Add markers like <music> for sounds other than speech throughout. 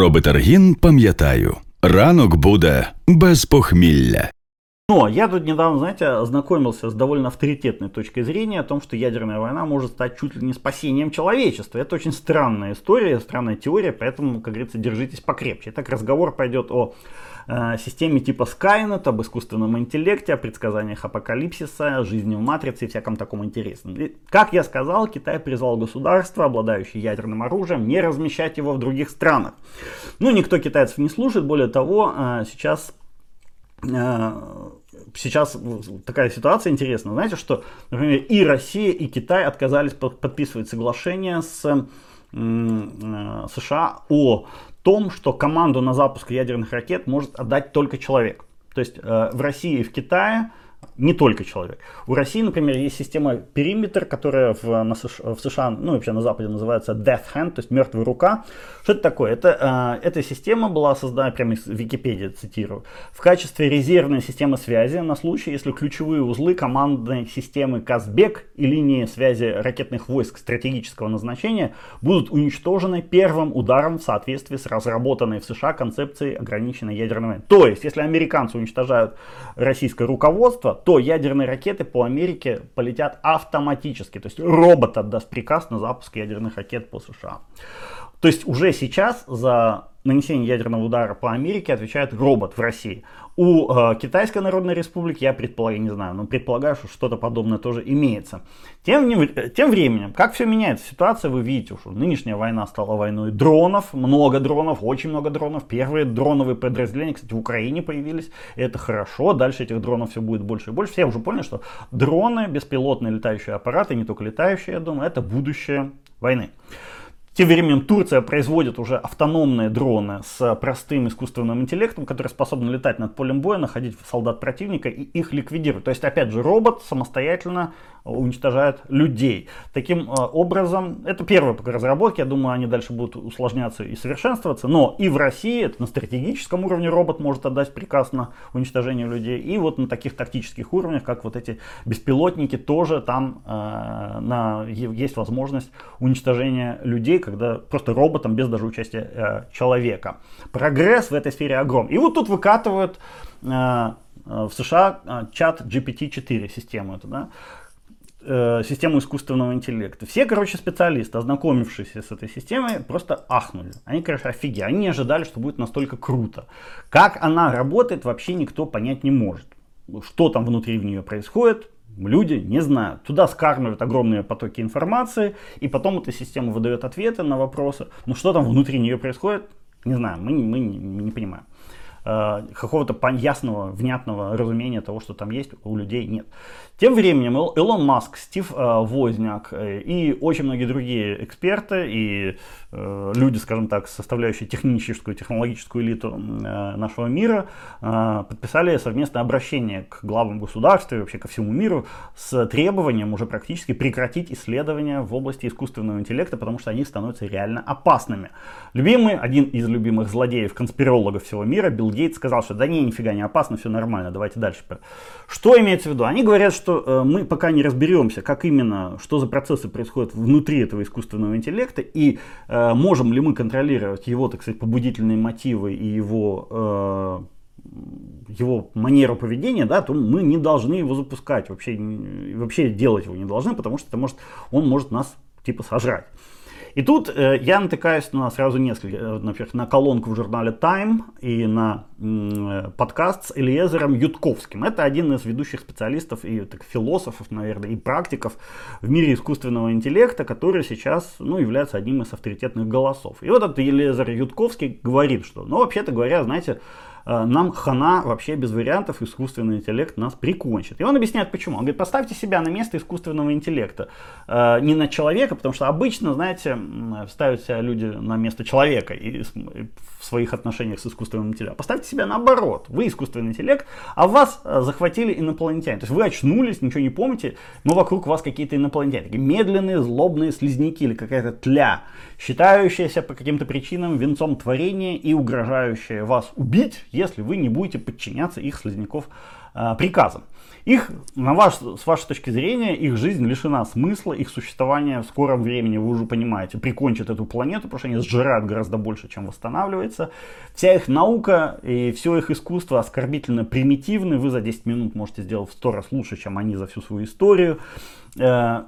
Робитаргін пам'ятаю, ранок буде без похмілля. Но я тут недавно, знаете, ознакомился с довольно авторитетной точкой зрения о том, что ядерная война может стать чуть ли не спасением человечества. Это очень странная история, странная теория, поэтому, как говорится, держитесь покрепче. Итак, разговор пойдет о э, системе типа Skynet, об искусственном интеллекте, о предсказаниях апокалипсиса, жизни в матрице и всяком таком интересном. И, как я сказал, Китай призвал государство, обладающее ядерным оружием, не размещать его в других странах. Ну, никто китайцев не слушает, более того, э, сейчас э, сейчас такая ситуация интересная. Знаете, что, например, и Россия, и Китай отказались подписывать соглашение с США о том, что команду на запуск ядерных ракет может отдать только человек. То есть э, в России и в Китае не только человек. У России, например, есть система периметр, которая в, на США, в США, ну вообще на Западе называется Death Hand, то есть мертвая рука. Что это такое? Это, э, эта система была создана, прямо из Википедии цитирую, в качестве резервной системы связи на случай, если ключевые узлы командной системы Казбек и линии связи ракетных войск стратегического назначения будут уничтожены первым ударом в соответствии с разработанной в США концепцией ограниченной ядерной войны. То есть, если американцы уничтожают российское руководство, государства, то ядерные ракеты по Америке полетят автоматически. То есть робот отдаст приказ на запуск ядерных ракет по США. То есть уже сейчас за нанесение ядерного удара по Америке отвечает робот в России. У э, Китайской Народной Республики, я предполагаю, не знаю, но предполагаю, что что-то подобное тоже имеется. Тем, тем временем, как все меняется ситуация, вы видите, что нынешняя война стала войной дронов, много дронов, очень много дронов. Первые дроновые подразделения, кстати, в Украине появились, это хорошо. Дальше этих дронов все будет больше и больше. Все уже поняли, что дроны, беспилотные летающие аппараты, не только летающие, я думаю, это будущее войны. Тем временем Турция производит уже автономные дроны с простым искусственным интеллектом, которые способны летать над полем боя, находить солдат противника и их ликвидировать. То есть, опять же, робот самостоятельно уничтожает людей. Таким э, образом, это первые пока разработки, я думаю, они дальше будут усложняться и совершенствоваться, но и в России это на стратегическом уровне робот может отдать приказ на уничтожение людей, и вот на таких тактических уровнях, как вот эти беспилотники, тоже там э, на, есть возможность уничтожения людей, когда просто роботом без даже участия э, человека. Прогресс в этой сфере огромный. И вот тут выкатывают э, э в США э, чат GPT-4 систему эту, да, э, систему искусственного интеллекта. Все, короче, специалисты, ознакомившиеся с этой системой, просто ахнули. Они, короче, офигели. Они не ожидали, что будет настолько круто. Как она работает, вообще никто понять не может. Что там внутри в нее происходит, люди не знают. Туда скармливают огромные потоки информации, и потом эта система выдает ответы на вопросы. Но что там внутри нее происходит, не знаю, мы, мы не, не понимаем. Э, какого-то ясного, внятного разумения того, что там есть, у людей нет. Тем временем Илон Маск, Стив э, Возняк э, и очень многие другие эксперты и люди, скажем так, составляющие техническую, технологическую элиту нашего мира, подписали совместное обращение к главам государства и вообще ко всему миру с требованием уже практически прекратить исследования в области искусственного интеллекта, потому что они становятся реально опасными. Любимый, один из любимых злодеев, конспирологов всего мира, Билл Гейтс сказал, что да не, нифига не опасно, все нормально, давайте дальше. Что имеется в виду? Они говорят, что э, мы пока не разберемся, как именно, что за процессы происходят внутри этого искусственного интеллекта и э, можем ли мы контролировать его, так сказать, побудительные мотивы и его э, его манеру поведения, да, то мы не должны его запускать, вообще, вообще делать его не должны, потому что это может, он может нас типа сожрать. И тут э, я натыкаюсь на сразу несколько, э, например, на колонку в журнале Time и на э, подкаст с Элиезером Ютковским. Это один из ведущих специалистов и так, философов, наверное, и практиков в мире искусственного интеллекта, который сейчас ну, является одним из авторитетных голосов. И вот этот Элиезер Ютковский говорит, что, ну, вообще-то говоря, знаете, нам хана вообще без вариантов, искусственный интеллект нас прикончит. И он объясняет почему. Он говорит, поставьте себя на место искусственного интеллекта, э, не на человека, потому что обычно, знаете, ставят себя люди на место человека и в своих отношениях с искусственным интеллектом. Поставьте себя наоборот. Вы искусственный интеллект, а вас э, захватили инопланетяне. То есть вы очнулись, ничего не помните, но вокруг вас какие-то инопланетяне. Такие медленные, злобные слизняки или какая-то тля, считающаяся по каким-то причинам венцом творения и угрожающая вас убить, если вы не будете подчиняться их слизняков э, приказом. Их, на ваш, с вашей точки зрения, их жизнь лишена смысла, их существование в скором времени, вы уже понимаете, прикончит эту планету, потому что они сжирают гораздо больше, чем восстанавливается. Вся их наука и все их искусство оскорбительно примитивны. Вы за 10 минут можете сделать в 100 раз лучше, чем они за всю свою историю. Э,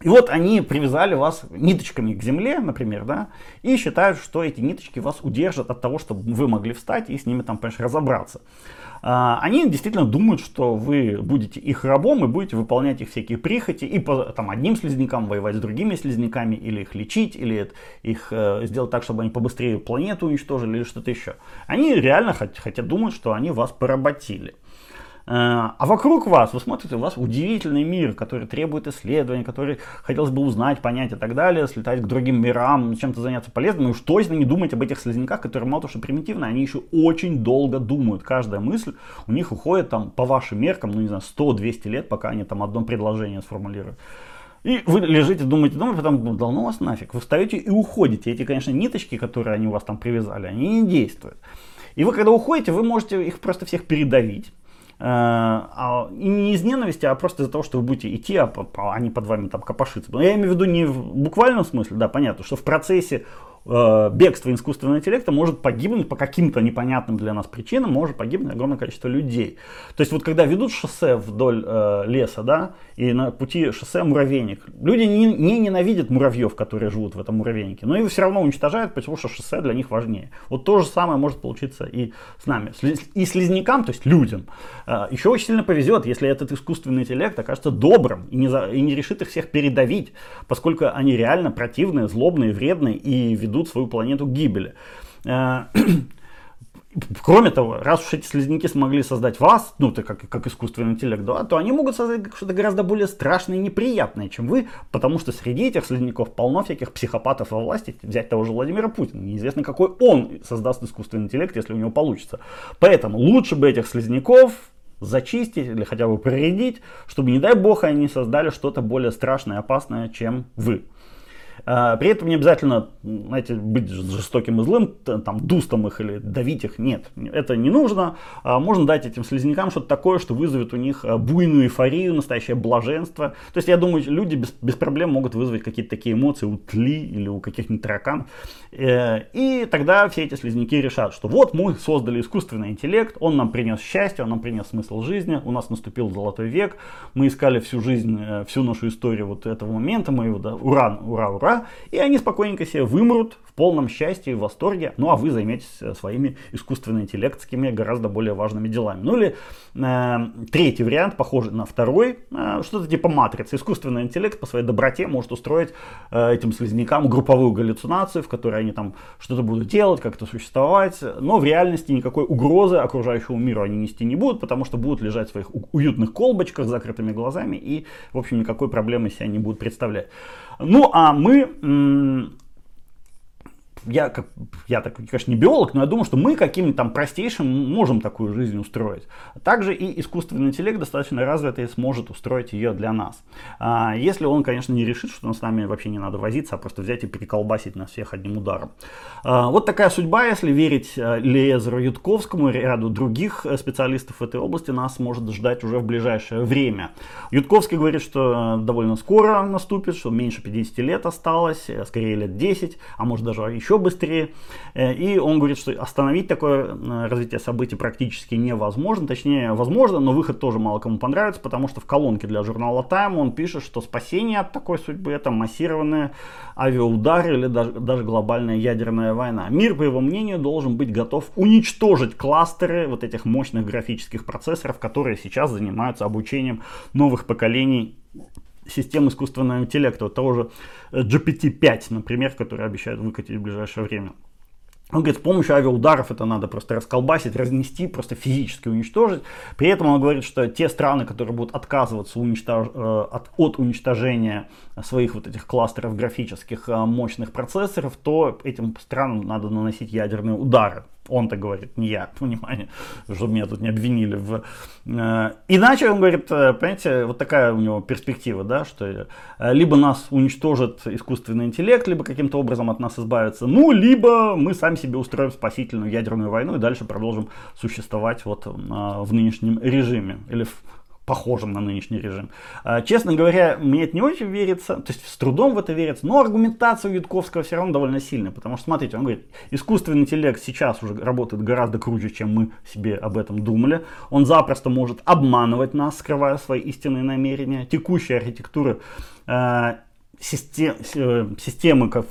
и вот они привязали вас ниточками к земле, например, да, и считают, что эти ниточки вас удержат от того, чтобы вы могли встать и с ними там, понимаешь, разобраться. А, они действительно думают, что вы будете их рабом и будете выполнять их всякие прихоти и по там, одним слизнякам воевать с другими слизняками, или их лечить, или их э, сделать так, чтобы они побыстрее планету уничтожили, или что-то еще. Они реально хотят думать, что они вас поработили. А вокруг вас, вы смотрите, у вас удивительный мир, который требует исследований, который хотелось бы узнать, понять и так далее, слетать к другим мирам, чем-то заняться полезным, и уж точно не думать об этих слизняках, которые мало того, что примитивные, они еще очень долго думают. Каждая мысль у них уходит там по вашим меркам, ну не знаю, 100-200 лет, пока они там одно предложение сформулируют. И вы лежите, думаете, думаете, потом, ну, да ну вас нафиг. Вы встаете и уходите. Эти, конечно, ниточки, которые они у вас там привязали, они не действуют. И вы, когда уходите, вы можете их просто всех передавить. Э, а, и не из ненависти, а просто из-за того, что вы будете идти, а, не под вами там копошиться. Но я имею в виду не в буквальном смысле, да, понятно, что в процессе э, бегство искусственного интеллекта может погибнуть по каким-то непонятным для нас причинам, может погибнуть огромное количество людей. То есть вот когда ведут шоссе вдоль э, леса, да, и на пути шоссе муравейник, люди не, не ненавидят муравьев, которые живут в этом муравейнике, но его все равно уничтожают, потому что шоссе для них важнее. Вот то же самое может получиться и с нами. И слизнякам, то есть людям, э, еще очень сильно повезет, если этот искусственный интеллект окажется добрым и не, за, и не решит их всех передавить, поскольку они реально противные, злобные, вредные и ведут ведут свою планету к гибели. Э, <clears throat> кроме того, раз уж эти слизняки смогли создать вас, ну, ты как, как искусственный интеллект, да, то они могут создать что-то гораздо более страшное и неприятное, чем вы, потому что среди этих слизняков полно всяких психопатов во власти, взять того же Владимира Путина. Неизвестно, какой он создаст искусственный интеллект, если у него получится. Поэтому лучше бы этих слизняков зачистить или хотя бы проредить, чтобы, не дай бог, они создали что-то более страшное и опасное, чем вы. А, при этом не обязательно, знаете, быть жестоким и злым, там, дустом их или давить их. Нет, это не нужно. А, можно дать этим слизнякам что-то такое, что вызовет у них а, буйную эйфорию, настоящее блаженство. То есть, я думаю, люди без, без проблем могут вызвать какие-то такие эмоции у тли или у каких-нибудь тараканов. Э, и тогда все эти слизняки решат, что вот мы создали искусственный интеллект, он нам принес счастье, он нам принес смысл жизни, у нас наступил золотой век, мы искали всю жизнь, э, всю нашу историю вот этого момента, мы его, да, ура, ура, ура, и они спокойненько себе вымрут в полном счастье и восторге, ну а вы займетесь э, своими искусственно-интеллектскими гораздо более важными делами. Ну или э, третий вариант, похожий на второй, э, что-то типа матрицы. Искусственный интеллект по своей доброте может устроить э, этим слизнякам групповую галлюцинацию, в которой они там что-то будут делать, как-то существовать, но в реальности никакой угрозы окружающему миру они нести не будут, потому что будут лежать в своих уютных колбочках с закрытыми глазами и, в общем, никакой проблемы себя не будут представлять. Ну, а мы mmm, я, как, я так, конечно, не биолог, но я думаю, что мы каким-нибудь там простейшим можем такую жизнь устроить. Также и искусственный интеллект достаточно развитый сможет устроить ее для нас. А, если он, конечно, не решит, что с нами вообще не надо возиться, а просто взять и переколбасить нас всех одним ударом. А, вот такая судьба, если верить э, Лезеру Ютковскому и ряду других э, специалистов в этой области, нас может ждать уже в ближайшее время. Ютковский говорит, что э, довольно скоро наступит, что меньше 50 лет осталось, скорее лет 10, а может даже еще быстрее. Э, и он говорит, что остановить такое э, развитие событий практически невозможно. Точнее, возможно, но выход тоже мало кому понравится, потому что в колонке для журнала Time он пишет, что спасение от такой судьбы это массированные авиаудары или даже, даже глобальная ядерная война. Мир, по его мнению, должен быть готов уничтожить кластеры вот этих мощных графических процессоров, которые сейчас занимаются обучением новых поколений систем искусственного интеллекта, вот того же э, GPT-5, например, который обещают выкатить в ближайшее время. Он говорит, с помощью авиаударов это надо просто расколбасить, разнести, просто физически уничтожить. При этом он говорит, что те страны, которые будут отказываться уничтож... Э, от, от уничтожения своих вот этих кластеров графических э, мощных процессоров, то этим странам надо наносить ядерные удары Он-то говорит, не я, <laughs> внимание, чтобы меня тут не обвинили в... Э, иначе он говорит, э, понимаете, вот такая у него перспектива, да, что э, либо нас уничтожит искусственный интеллект, либо каким-то образом от нас избавится, ну, либо мы сами себе устроим спасительную ядерную войну и дальше продолжим существовать вот в нынешнем режиме или в похожим на нынешний режим. А, честно говоря, мне это не очень верится, то есть с трудом в это верится, но аргументация у Ютковского все равно довольно сильная, потому что, смотрите, он говорит, искусственный интеллект сейчас уже работает гораздо круче, чем мы себе об этом думали. Он запросто может обманывать нас, скрывая свои истинные намерения. Текущая архитектура э, систем, э, системы как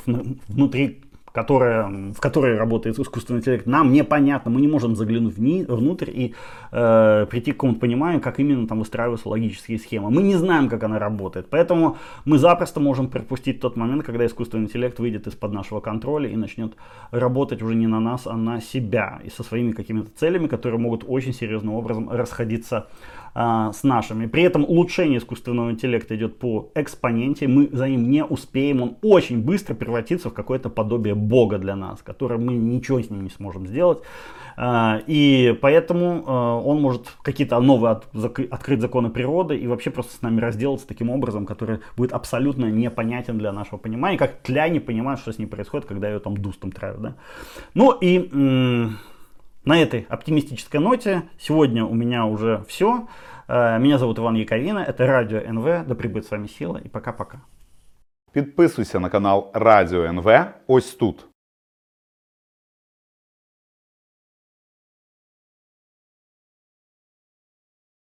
внутри которая, в которой работает искусственный интеллект, нам непонятно, мы не можем заглянуть вни, внутрь и э, прийти к какому-то пониманию, как именно там выстраиваются логические схемы. Мы не знаем, как она работает, поэтому мы запросто можем пропустить тот момент, когда искусственный интеллект выйдет из-под нашего контроля и начнет работать уже не на нас, а на себя и со своими какими-то целями, которые могут очень серьезным образом расходиться а, с нашими. При этом улучшение искусственного интеллекта идет по экспоненте, мы за ним не успеем, он очень быстро превратится в какое-то подобие бога для нас, которое мы ничего с ним не сможем сделать. А, и поэтому а, он может какие-то новые от, открыть законы природы и вообще просто с нами разделаться таким образом, который будет абсолютно непонятен для нашего понимания, как тля не понимает, что с ней происходит, когда ее там дустом травят. Да? Ну и на этой оптимистической ноте сегодня у меня уже все. Э, меня зовут Иван Яковина, это Радио НВ. Да прибудет с вами сила и пока-пока. Підписуйся на канал Радіо НВ ось тут.